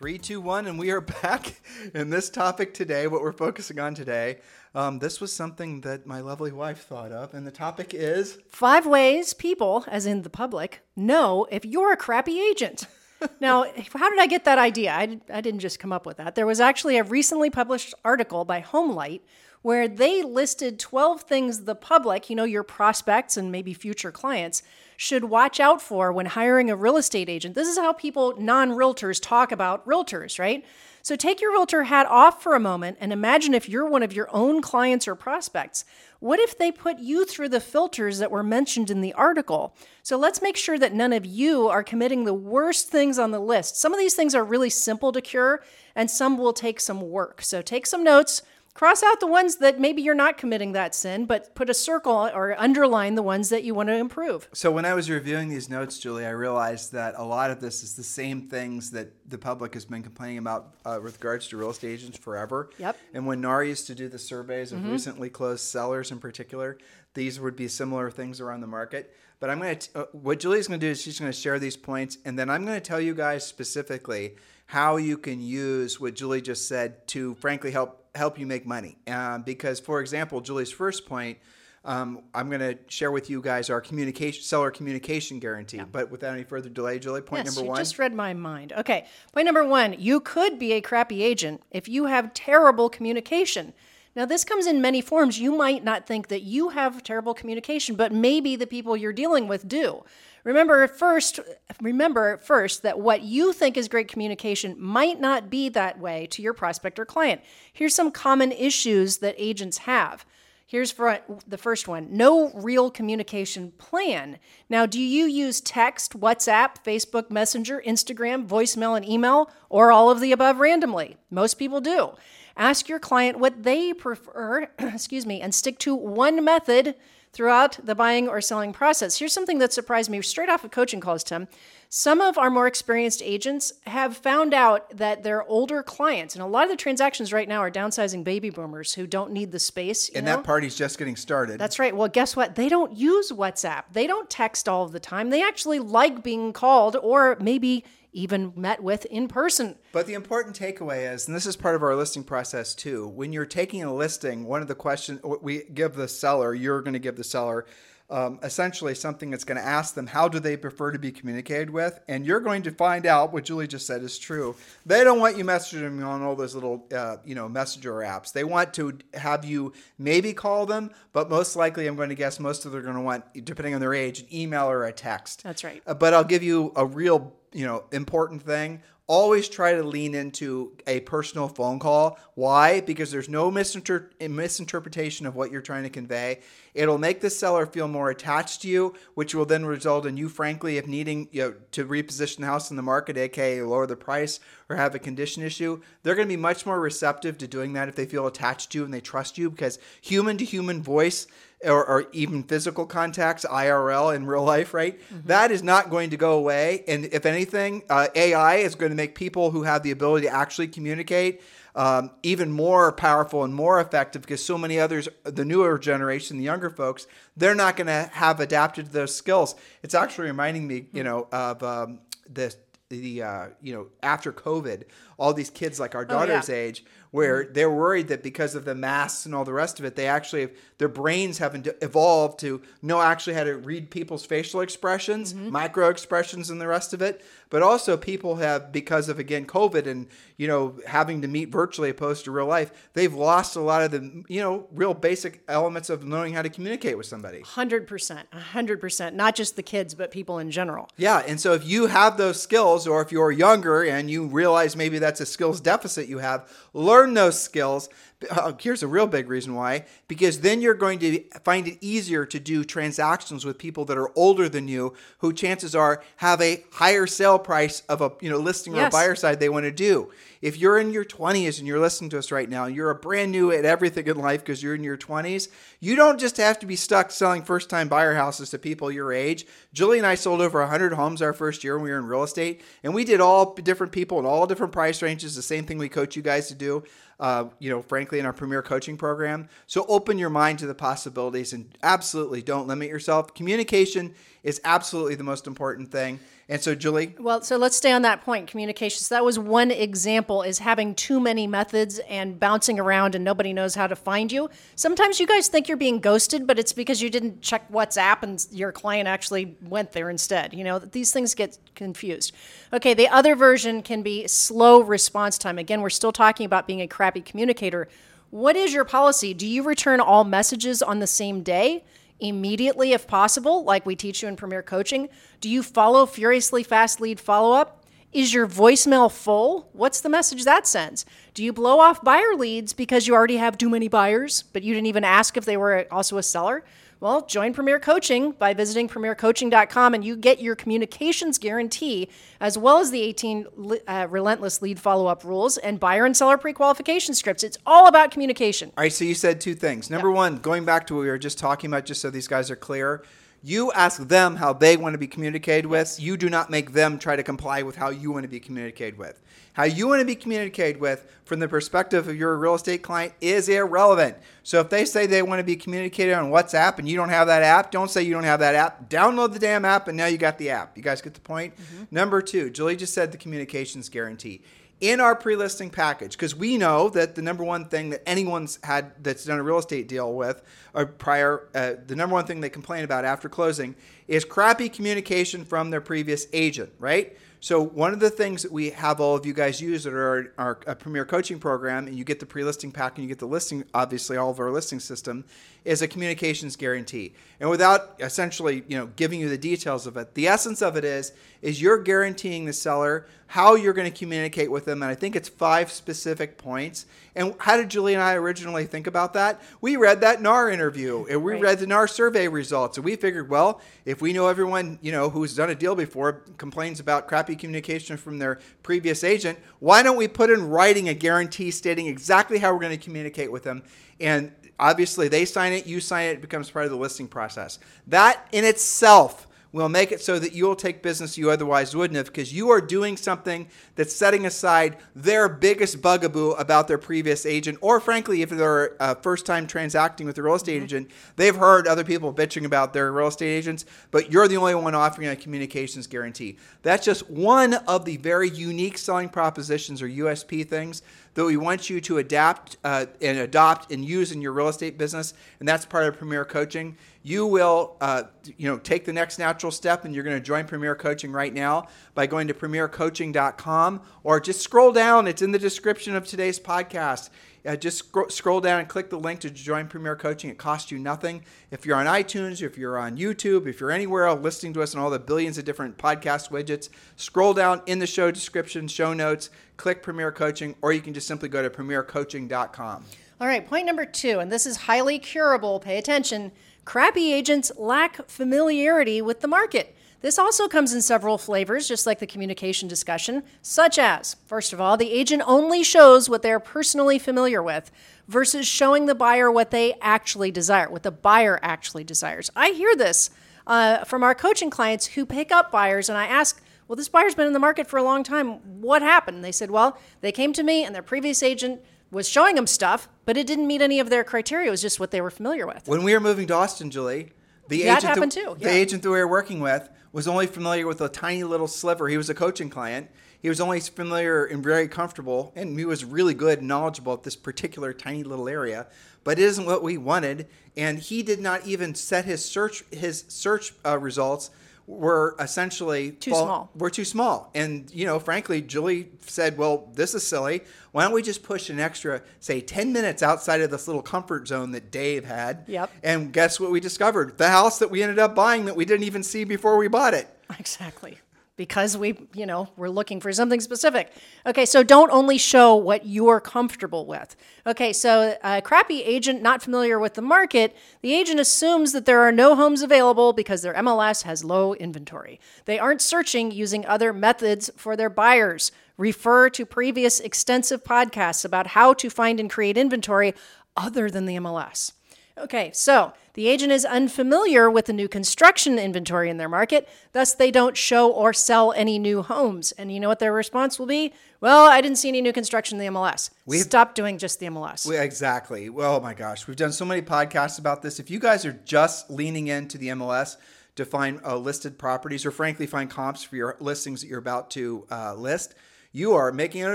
Three, two, one, and we are back. in this topic today, what we're focusing on today, um, this was something that my lovely wife thought of, and the topic is Five ways people, as in the public, know if you're a crappy agent. now, how did I get that idea? I, I didn't just come up with that. There was actually a recently published article by Homelight where they listed 12 things the public, you know, your prospects and maybe future clients, should watch out for when hiring a real estate agent. This is how people, non realtors, talk about realtors, right? So take your realtor hat off for a moment and imagine if you're one of your own clients or prospects. What if they put you through the filters that were mentioned in the article? So let's make sure that none of you are committing the worst things on the list. Some of these things are really simple to cure, and some will take some work. So take some notes Cross out the ones that maybe you're not committing that sin, but put a circle or underline the ones that you want to improve. So when I was reviewing these notes, Julie, I realized that a lot of this is the same things that the public has been complaining about uh, with regards to real estate agents forever. Yep. And when NAR used to do the surveys of mm-hmm. recently closed sellers in particular, these would be similar things around the market. But I'm going to, uh, what Julie's going to do is she's going to share these points, and then I'm going to tell you guys specifically how you can use what Julie just said to frankly help help you make money. Uh, because, for example, Julie's first point, um, I'm going to share with you guys our communication seller communication guarantee. Yeah. But without any further delay, Julie, point yes, number one. You just read my mind. Okay, point number one: you could be a crappy agent if you have terrible communication. Now, this comes in many forms. You might not think that you have terrible communication, but maybe the people you're dealing with do. Remember first, remember first that what you think is great communication might not be that way to your prospect or client. Here's some common issues that agents have. Here's for the first one no real communication plan. Now, do you use text, WhatsApp, Facebook Messenger, Instagram, voicemail, and email, or all of the above randomly? Most people do. Ask your client what they prefer, excuse me, and stick to one method throughout the buying or selling process. Here's something that surprised me straight off of coaching calls, Tim. Some of our more experienced agents have found out that their older clients, and a lot of the transactions right now are downsizing baby boomers who don't need the space. and know? that party's just getting started. That's right. Well, guess what? They don't use WhatsApp. They don't text all of the time. They actually like being called or maybe even met with in person. But the important takeaway is, and this is part of our listing process too, when you're taking a listing, one of the questions we give the seller, you're going to give the seller um, essentially something that's going to ask them how do they prefer to be communicated with, and you're going to find out what Julie just said is true. They don't want you messaging them on all those little, uh, you know, messenger apps. They want to have you maybe call them, but most likely, I'm going to guess most of them are going to want, depending on their age, an email or a text. That's right. Uh, but I'll give you a real you know important thing always try to lean into a personal phone call. Why? Because there's no misinter- misinterpretation of what you're trying to convey. It'll make the seller feel more attached to you, which will then result in you, frankly, if needing you know, to reposition the house in the market, aka lower the price or have a condition issue, they're going to be much more receptive to doing that if they feel attached to you and they trust you because human to human voice or, or, even physical contacts, IRL in real life, right? Mm-hmm. That is not going to go away. And if anything, uh, AI is going to make people who have the ability to actually communicate um, even more powerful and more effective because so many others, the newer generation, the younger folks, they're not going to have adapted to those skills. It's actually reminding me, you know, of um, the the uh, you know after COVID, all these kids like our daughter's oh, yeah. age where mm-hmm. they're worried that because of the masks and all the rest of it, they actually have, their brains haven't evolved to know actually how to read people's facial expressions, mm-hmm. micro expressions, and the rest of it. But also, people have because of again COVID and you know having to meet virtually opposed to real life, they've lost a lot of the you know real basic elements of knowing how to communicate with somebody. Hundred percent, hundred percent. Not just the kids, but people in general. Yeah, and so if you have those skills or if you're younger and you realize maybe that's a skills deficit you have, learn those skills. Uh, here's a real big reason why because then you're going to find it easier to do transactions with people that are older than you who chances are have a higher sale price of a you know listing or a buyer side they want to do. If you're in your 20s and you're listening to us right now, and you're a brand new at everything in life because you're in your 20s, you don't just have to be stuck selling first time buyer houses to people your age. Julie and I sold over 100 homes our first year when we were in real estate, and we did all different people in all different price ranges, the same thing we coach you guys to do. Uh, you know, frankly, in our premier coaching program. So open your mind to the possibilities and absolutely don't limit yourself. Communication is absolutely the most important thing. And so, Julie, Well, so let's stay on that point. Communications. That was one example is having too many methods and bouncing around and nobody knows how to find you. Sometimes you guys think you're being ghosted, but it's because you didn't check WhatsApp and your client actually went there instead. You know, these things get confused. Okay, the other version can be slow response time. Again, we're still talking about being a crappy communicator. What is your policy? Do you return all messages on the same day? Immediately if possible, like we teach you in Premier Coaching? Do you follow furiously fast lead follow up? Is your voicemail full? What's the message that sends? Do you blow off buyer leads because you already have too many buyers, but you didn't even ask if they were also a seller? Well, join Premier Coaching by visiting premiercoaching.com and you get your communications guarantee as well as the 18 uh, relentless lead follow up rules and buyer and seller pre qualification scripts. It's all about communication. All right, so you said two things. Number one, going back to what we were just talking about, just so these guys are clear, you ask them how they want to be communicated with. You do not make them try to comply with how you want to be communicated with. How you want to be communicated with from the perspective of your real estate client is irrelevant. So if they say they want to be communicated on WhatsApp and you don't have that app, don't say you don't have that app. Download the damn app and now you got the app. You guys get the point? Number two, Julie just said the communications guarantee in our pre-listing package because we know that the number one thing that anyone's had that's done a real estate deal with or prior uh, the number one thing they complain about after closing is crappy communication from their previous agent right so one of the things that we have all of you guys use that are our, premier coaching program and you get the pre-listing pack and you get the listing obviously all of our listing system is a communications guarantee. And without essentially you know giving you the details of it the essence of it is is you're guaranteeing the seller how you're going to communicate with them and i think it's five specific points. And how did julie and i originally think about that? We read that nar interview and we Right. read the nar survey results and we figured well if we know everyone you know who's done a deal before complains about crappy communication from their previous agent why don't we put in writing a guarantee stating exactly how we're going to communicate with them? And obviously they sign it you sign it it becomes part of the listing process. That in itself will make it so that you'll take business you otherwise wouldn't have because you are doing something that's setting aside their biggest bugaboo about their previous agent or frankly if they're uh, first time transacting with a real estate agent they've heard other people bitching about their real estate agents but you're the only one offering a communications guarantee. That's just one of the very unique selling propositions or usp things that we want you to adapt uh, and adopt and use in your real estate business, and that's part of Premier Coaching. You will, uh, you know, take the next natural step, and you're going to join Premier Coaching right now by going to premiercoaching.com or just scroll down. It's in the description of today's podcast. Uh, just scro- scroll down and click the link to join Premier Coaching. It costs you nothing. If you're on iTunes, if you're on YouTube, if you're anywhere else listening to us on all the billions of different podcast widgets, scroll down in the show description, show notes, click Premier Coaching, or you can just simply go to premiercoaching.com. All right, point number two, and this is highly curable. Pay attention. Crappy agents lack familiarity with the market. This also comes in several flavors, just like the communication discussion, such as, first of all, the agent only shows what they're personally familiar with versus showing the buyer what they actually desire, what the buyer actually desires. I hear this uh, from our coaching clients who pick up buyers, and I ask, well, this buyer's been in the market for a long time. What happened? And they said, well, they came to me and their previous agent was showing them stuff, but it didn't meet any of their criteria. It was just what they were familiar with. When we were moving to Austin, Julie, the That agent happened too, the agent that we were working with was only familiar with a tiny little sliver. He was a coaching client. He was only familiar and very comfortable, and he was really good and knowledgeable at this particular tiny little area. But it isn't what we wanted, and he did not even set his search his search uh, results were essentially Too small. Were too small, and you know, frankly, Julie said, "Well, this is silly. Why don't we just push an extra, say, ten minutes outside of this little comfort zone that Dave had?" Yep. And guess what we discovered? The house that we ended up buying that we didn't even see before we bought it. Exactly. Because we, you know, we're looking for something specific. Okay, so don't only show what you're comfortable with. Okay, so a crappy agent not familiar with the market, the agent assumes that there are no homes available because their MLS has low inventory. They aren't searching using other methods for their buyers. Refer to previous extensive podcasts about how to find and create inventory other than the MLS. Okay, so the agent is unfamiliar with the new construction inventory in their market, thus, they don't show or sell any new homes. And you know what their response will be? Well, I didn't see any new construction in the MLS. We've- Stop doing just the MLS. We- Exactly. Well, oh my gosh, we've done so many podcasts about this. If you guys are just leaning into the MLS to find uh, listed properties, or frankly find comps for your listings that you're about to uh, list, you are making an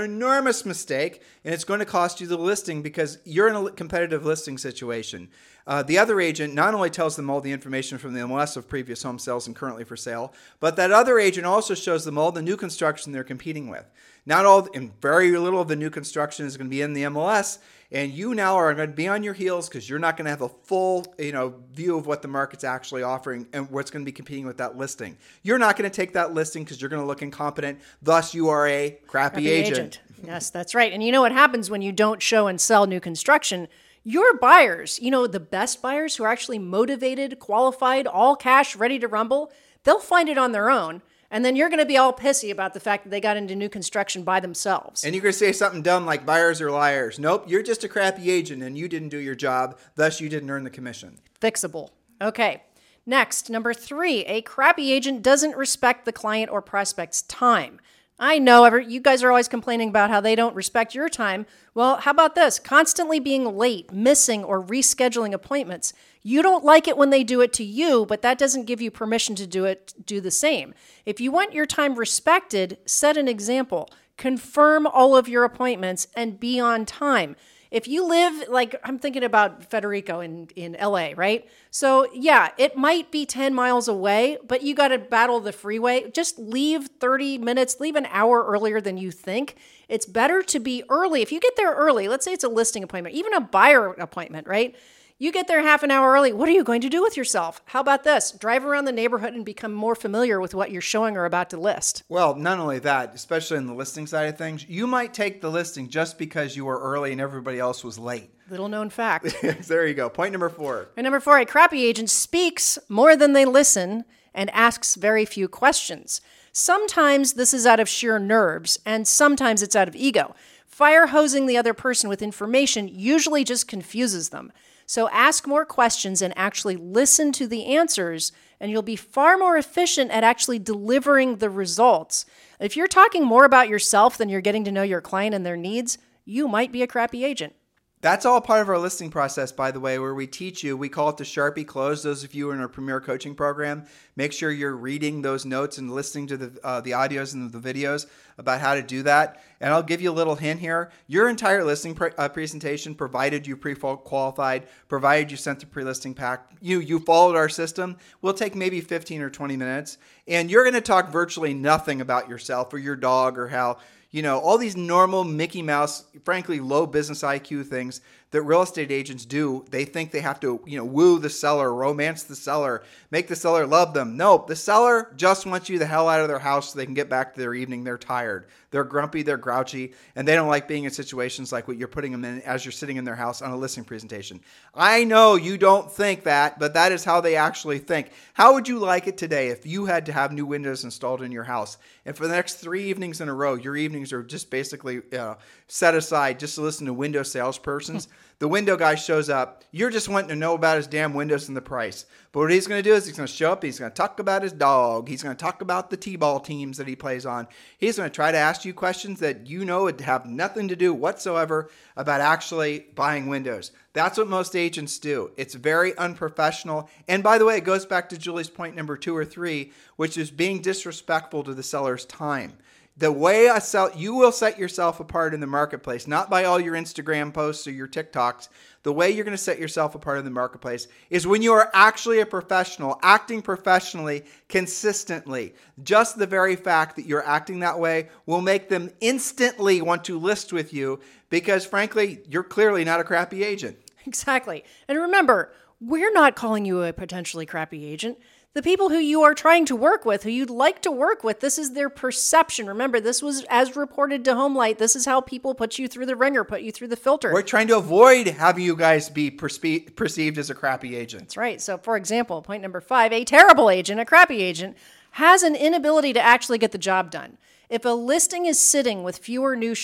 enormous mistake, and it's going to cost you the listing because you're in a competitive listing situation. Uh, the other agent not only tells them all the information from the MLS of previous home sales and currently for sale, but that other agent also shows them all the new construction they're competing with. Not all, and very little of the new construction is going to be in the MLS, and you now are going to be on your heels because you're not going to have a full, you know, view of what the market's actually offering and what's going to be competing with that listing. You're not going to take that listing because you're going to look incompetent. Thus, you are a crappy, Crappy agent. Yes, that's right. And you know what happens when you don't show and sell new construction? Your buyers, you know, the best buyers who are actually motivated, qualified, all cash, ready to rumble, they'll find it on their own. And then you're going to be all pissy about the fact that they got into new construction by themselves. And you're going to say something dumb like buyers are liars. Nope, you're just a crappy agent and you didn't do your job. Thus, you didn't earn the commission. Fixable. Okay. Next, number three, a crappy agent doesn't respect the client or prospect's time. I know every, you guys are always complaining about how they don't respect your time. Well, how about this? Constantly being late, missing, or rescheduling appointments. You don't like it when they do it to you, but that doesn't give you permission to do it do the same. If you want your time respected, set an example. Confirm all of your appointments and be on time if you live like I'm thinking about Federico in in LA, right? So, yeah, it might be 10 miles away, but you got to battle the freeway. Just leave 30 minutes, leave an hour earlier than you think. It's better to be early. If you get there early, let's say it's a listing appointment, even a buyer appointment, right? You get there half an hour early. What are you going to do with yourself? How about this? Drive around the neighborhood and become more familiar with what you're showing or about to list. Well, not only that, especially in the listing side of things, you might take the listing just because you were early and everybody else was late. Little known fact. there you go. Point number four. And number four, a crappy agent speaks more than they listen and asks very few questions. Sometimes this is out of sheer nerves, and sometimes it's out of ego. Fire hosing the other person with information usually just confuses them. So ask more questions and actually listen to the answers, and you'll be far more efficient at actually delivering the results. If you're talking more about yourself than you're getting to know your client and their needs, you might be a crappy agent. That's all part of our listing process, by the way, where we teach you. We call it the Sharpie Close. Those of you in our Premier Coaching Program, make sure you're reading those notes and listening to the uh, the audios and the videos about how to do that. And I'll give you a little hint here. Your entire listing pre- uh, presentation, provided you pre-qualified, provided you sent the pre-listing pack, you you followed our system, will take maybe 15 or 20 minutes, and you're going to talk virtually nothing about yourself or your dog or how you know, all these normal Mickey Mouse, frankly, low business IQ things that real estate agents do. They think they have to, you know, woo the seller, romance the seller, make the seller love them. No, the seller just wants you the hell out of their house so they can get back to their evening. They're tired, they're grumpy, they're grouchy, and they don't like being in situations like what you're putting them in as you're sitting in their house on a listing presentation. I know you don't think that, but that is how they actually think. How would you like it today if you had to have new windows installed in your house? And for the next three evenings in a row, your evenings are just basically uh, set aside just to listen to window salespersons. the window guy shows up. You're just wanting to know about his damn windows and the price. But what he's going to do is he's going to show up. He's going to talk about his dog. He's going to talk about the t-ball teams that he plays on. He's going to try to ask you questions that you know would have nothing to do whatsoever about actually buying windows. That's what most agents do. It's very unprofessional. And by the way, it goes back to Julie's point number two or three, which is being disrespectful to the seller's time the way I sell, you will set yourself apart in the marketplace, not by all your Instagram posts or your TikToks. The way you're going to set yourself apart in the marketplace is when you are actually a professional, acting professionally, consistently. Just the very fact that you're acting that way will make them instantly want to list with you because, frankly, you're clearly not a crappy agent. Exactly. And remember, we're not calling you a potentially crappy agent. The people who you are trying to work with, who you'd like to work with, this is their perception. Remember, this was as reported to Homelight. This is how people put you through the ringer, put you through the filter. We're trying to avoid having you guys be perspe- perceived as a crappy agent. That's right. So, for example, point number five a terrible agent, a crappy agent, has an inability to actually get the job done. If a listing is sitting with fewer new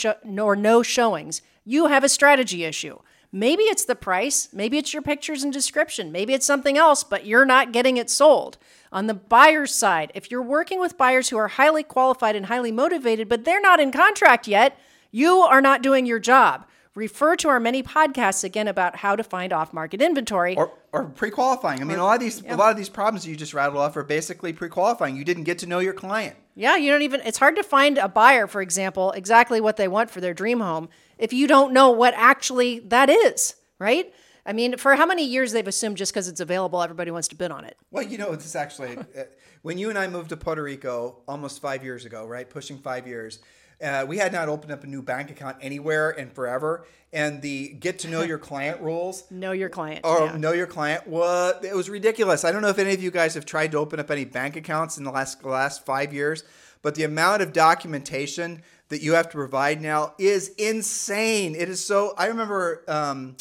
or no showings, you have a strategy issue. Maybe it's the price, maybe it's your pictures and description, maybe it's something else, but you're not getting it sold. On the buyer's side, if you're working with buyers who are highly qualified and highly motivated, but they're not in contract yet, you are not doing your job. Refer to our many podcasts again about how to find off-market inventory. Or, or pre-qualifying. I mean, a lot of these a lot of these problems you just rattled off are basically pre-qualifying. You didn't get to know your client. Yeah, you don't even, it's hard to find a buyer, for example, exactly what they want for their dream home if you don't know what actually that is, right? I mean, for how many years they've assumed just because it's available, everybody wants to bid on it. Well, you know, this is actually uh, when you and I moved to Puerto Rico almost five years ago, right? Pushing five years. Uh, we had not opened up a new bank account anywhere in forever, and the get to know your client rules Know your client. or yeah. know your client was it was ridiculous. I don't know if any of you guys have tried to open up any bank accounts in the last last five years, but the amount of documentation that you have to provide now is insane. It is so. I remember. Um,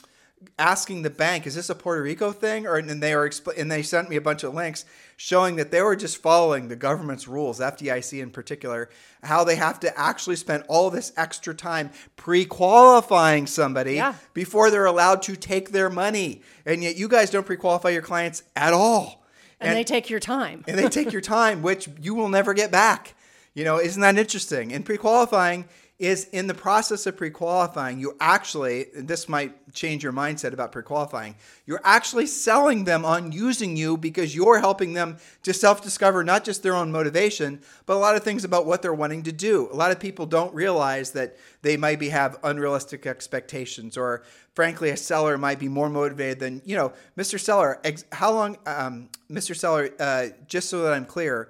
asking the bank, "Is this a Puerto Rico thing?" Or and they were expl- and they sent me a bunch of links showing that they were just following the government's rules, FDIC in particular, how they have to actually spend all this extra time pre-qualifying somebody Yeah. before they're allowed to take their money, and yet you guys don't pre-qualify your clients at all, and, they take your time. and they take your time, which you will never get back. You know, isn't that interesting? And pre-qualifying is in the process of pre-qualifying, you actually this might change your mindset about pre-qualifying. You're actually selling them on using you because you're helping them to self-discover not just their own motivation, but a lot of things about what they're wanting to do. A lot of people don't realize that they might be have unrealistic expectations or frankly a seller might be more motivated than, you know, Mr. Seller, ex- how long um, Mr. Seller uh, just so that I'm clear,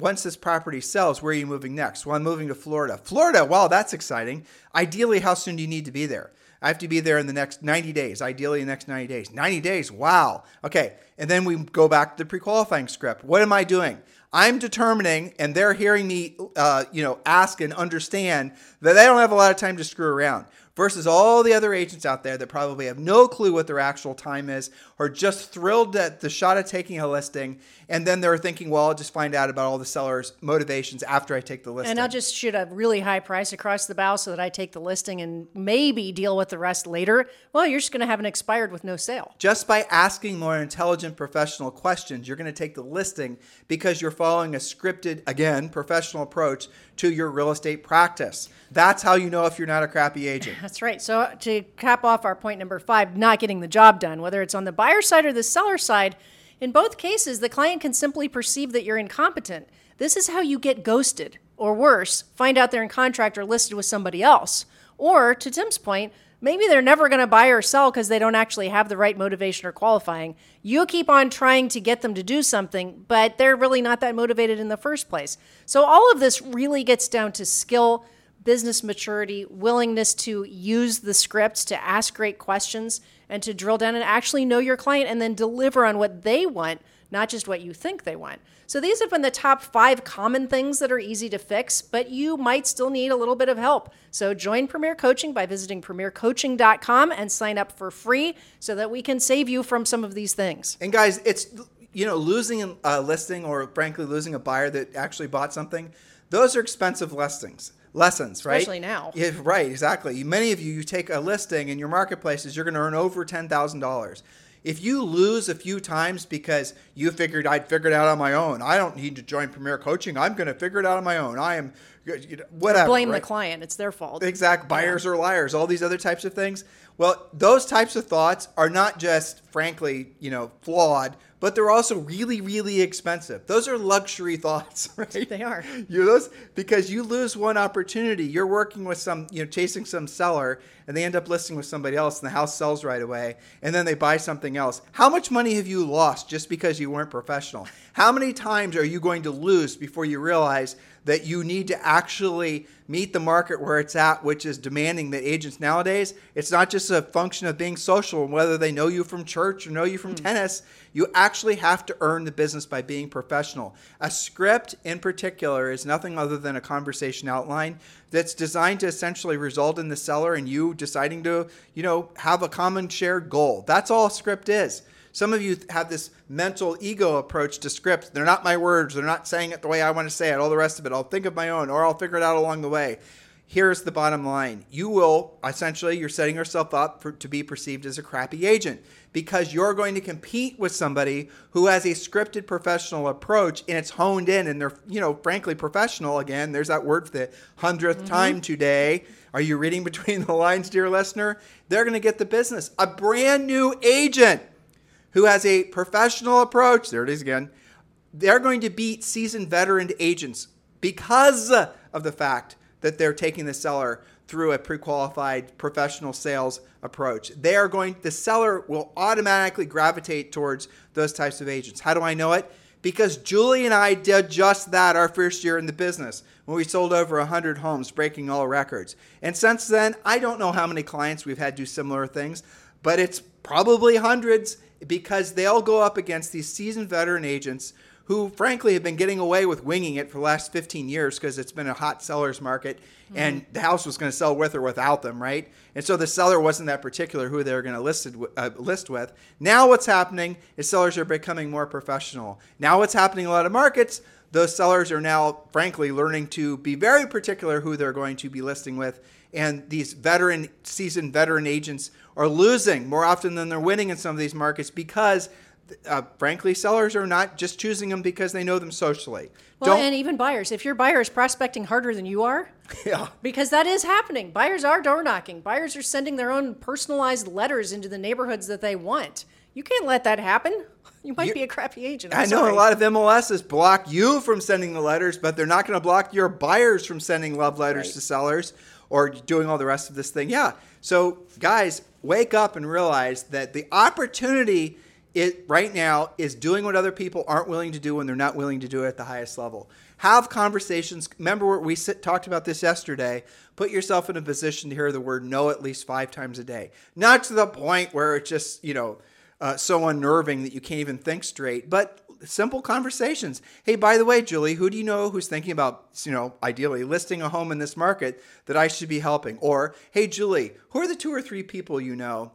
once this property sells, where are you moving next? Well, I'm moving to Florida. Florida, wow, that's exciting. Ideally, how soon do you need to be there? I have to be there in the next 90 days, ideally, the next 90 days. 90 days, wow. Okay, and then we go back to the pre qualifying script. What am I doing? I'm determining, and they're hearing me, uh, you know, ask and understand that they don't have a lot of time to screw around versus all the other agents out there that probably have no clue what their actual time is or just thrilled at the shot of taking a listing and then they're thinking well i'll just find out about all the sellers motivations after i take the listing And I'll just shoot a really high price across the bow so that I take the listing and maybe deal with the rest later. Well, you're just going to have an expired with no sale. just by asking more intelligent professional questions you're going to take the listing because you're following a scripted again professional approach to your real estate practice that's how you know if you're not a crappy agent That's right. So uh, to cap off our point number five, not getting the job done, whether it's on the buyer side or the seller side, in both cases, the client can simply perceive that you're incompetent. This is how you get ghosted, or worse, find out they're in contract or listed with somebody else. Or, to Tim's point, maybe they're never going to buy or sell because they don't actually have the right motivation or qualifying. You keep on trying to get them to do something, but they're really not that motivated in the first place. So, all of this really gets down to skill business maturity, willingness to use the scripts, to ask great questions, and to drill down and actually know your client and then deliver on what they want, not just what you think they want. So these have been the top five common things that are easy to fix, but you might still need a little bit of help. So join Premier Coaching by visiting premiercoaching.com and sign up for free so that we can save you from some of these things. And guys, it's you know losing a listing or frankly losing a buyer that actually bought something. Those are expensive listings lessons, right? Especially now. Yeah, right, exactly. Many of you, you take a listing in your marketplaces, you're going to earn over ten thousand dollars. If you lose a few times because you figured I'd figure it out on my own, I don't need to join Premier Coaching. I'm going to figure it out on my own. I am whatever. Blame right? the client, it's their fault. exact buyers are liars all these other types of things well those types of thoughts are not just frankly you know flawed but they're also really really expensive those are luxury thoughts right They are. you those because you lose one opportunity you're working with some you know chasing some seller and they end up listing with somebody else and the house sells right away and then they buy something else how much money have you lost just because you weren't professional how many times are you going to lose before you realize that you need to actually meet the market where it's at, which is demanding that agents nowadays, it's not just a function of being social and whether they know you from church or know you from mm. tennis. You actually have to earn the business by being professional. A script, in particular, is nothing other than a conversation outline that's designed to essentially result in the seller and you deciding to, you know, have a common shared goal. That's all a script is. Some of you have this mental ego approach to scripts. They're not my words. They're not saying it the way I want to say it. All the rest of it, I'll think of my own or I'll figure it out along the way. Here's the bottom line. You will essentially you're setting yourself up for, to be perceived as a crappy agent because you're going to compete with somebody who has a scripted professional approach and it's honed in and they're, you know, frankly professional again. There's that word for the 100th mm-hmm. time today. Are you reading between the lines, dear listener? They're going to get the business. A brand new agent who has a professional approach, there it is again, they're going to beat seasoned veteran agents because of the fact that they're taking the seller through a pre-qualified professional sales approach. They are going the seller will automatically gravitate towards those types of agents. How do I know it? Because Julie and I did just that our first year in the business when we sold over 100 homes, breaking all records. And since then, I don't know how many clients we've had do similar things, but it's probably hundreds because they all go up against these seasoned veteran agents who, frankly, have been getting away with winging it for the last 15 years because it's been a hot seller's market mm-hmm. and the house was going to sell with or without them, right? And so the seller wasn't that particular who they were going to listed, uh, list with. Now, what's happening is sellers are becoming more professional. Now, what's happening in a lot of markets, those sellers are now, frankly, learning to be very particular who they're going to be listing with. And these veteran, seasoned veteran agents are losing more often than they're winning in some of these markets because uh, frankly, sellers are not just choosing them because they know them socially. Well, Don't, and even buyers. If your buyer is prospecting harder than you are, yeah, because that is happening. Buyers are door knocking. Buyers are sending their own personalized letters into the neighborhoods that they want. You can't let that happen. You might you, be a crappy agent. I'm i know sorry. a lot of MLSs block you from sending the letters, but they're not going to block your buyers from sending love letters right. to sellers or doing all the rest of this thing. Yeah. So, guys, wake up and realize that the opportunity it right now is doing what other people aren't willing to do when they're not willing to do it at the highest level. Have conversations. Remember, we sit, talked about this yesterday. Put yourself in a position to hear the word no at least five times a day. Not to the point where it's just, you know, uh, so unnerving that you can't even think straight, but simple conversations. Hey, by the way, Julie, who do you know who's thinking about, you know, ideally listing a home in this market that I should be helping? Or, hey, Julie, who are the two or three people you know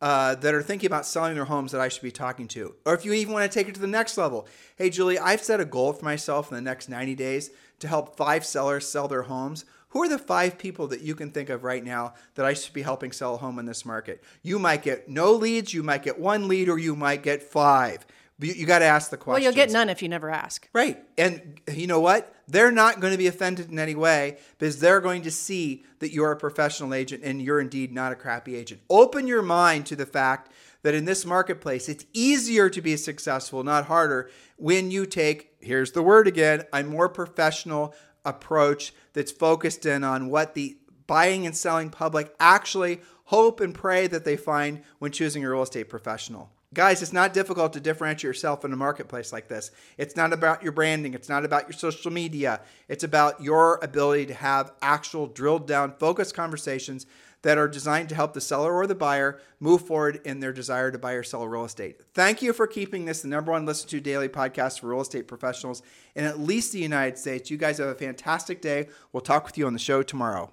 uh, that are thinking about selling their homes that I should be talking to? Or if you even want to take it to the next level, hey, Julie, I've set a goal for myself in the next 90 days to help five sellers sell their homes. Who are the five people that you can think of right now that I should be helping sell a home in this market? You might get no leads, you might get one lead, or you might get five. You, you got to ask the question. Well, you'll get none if you never ask. Right. And you know what? They're not going to be offended in any way because they're going to see that you're a professional agent and you're indeed not a crappy agent. Open your mind to the fact that in this marketplace, it's easier to be successful, not harder, when you take, here's the word again, a more professional approach that's focused in on what the buying and selling public actually hope and pray that they find when choosing a real estate professional. Guys, it's not difficult to differentiate yourself in a marketplace like this. It's not about your branding, it's not about your social media. It's about your ability to have actual drilled down, focused conversations that are designed to help the seller or the buyer move forward in their desire to buy or sell real estate. Thank you for keeping this the number one listen to daily podcast for real estate professionals in at least the United States. You guys have a fantastic day. We'll talk with you on the show tomorrow.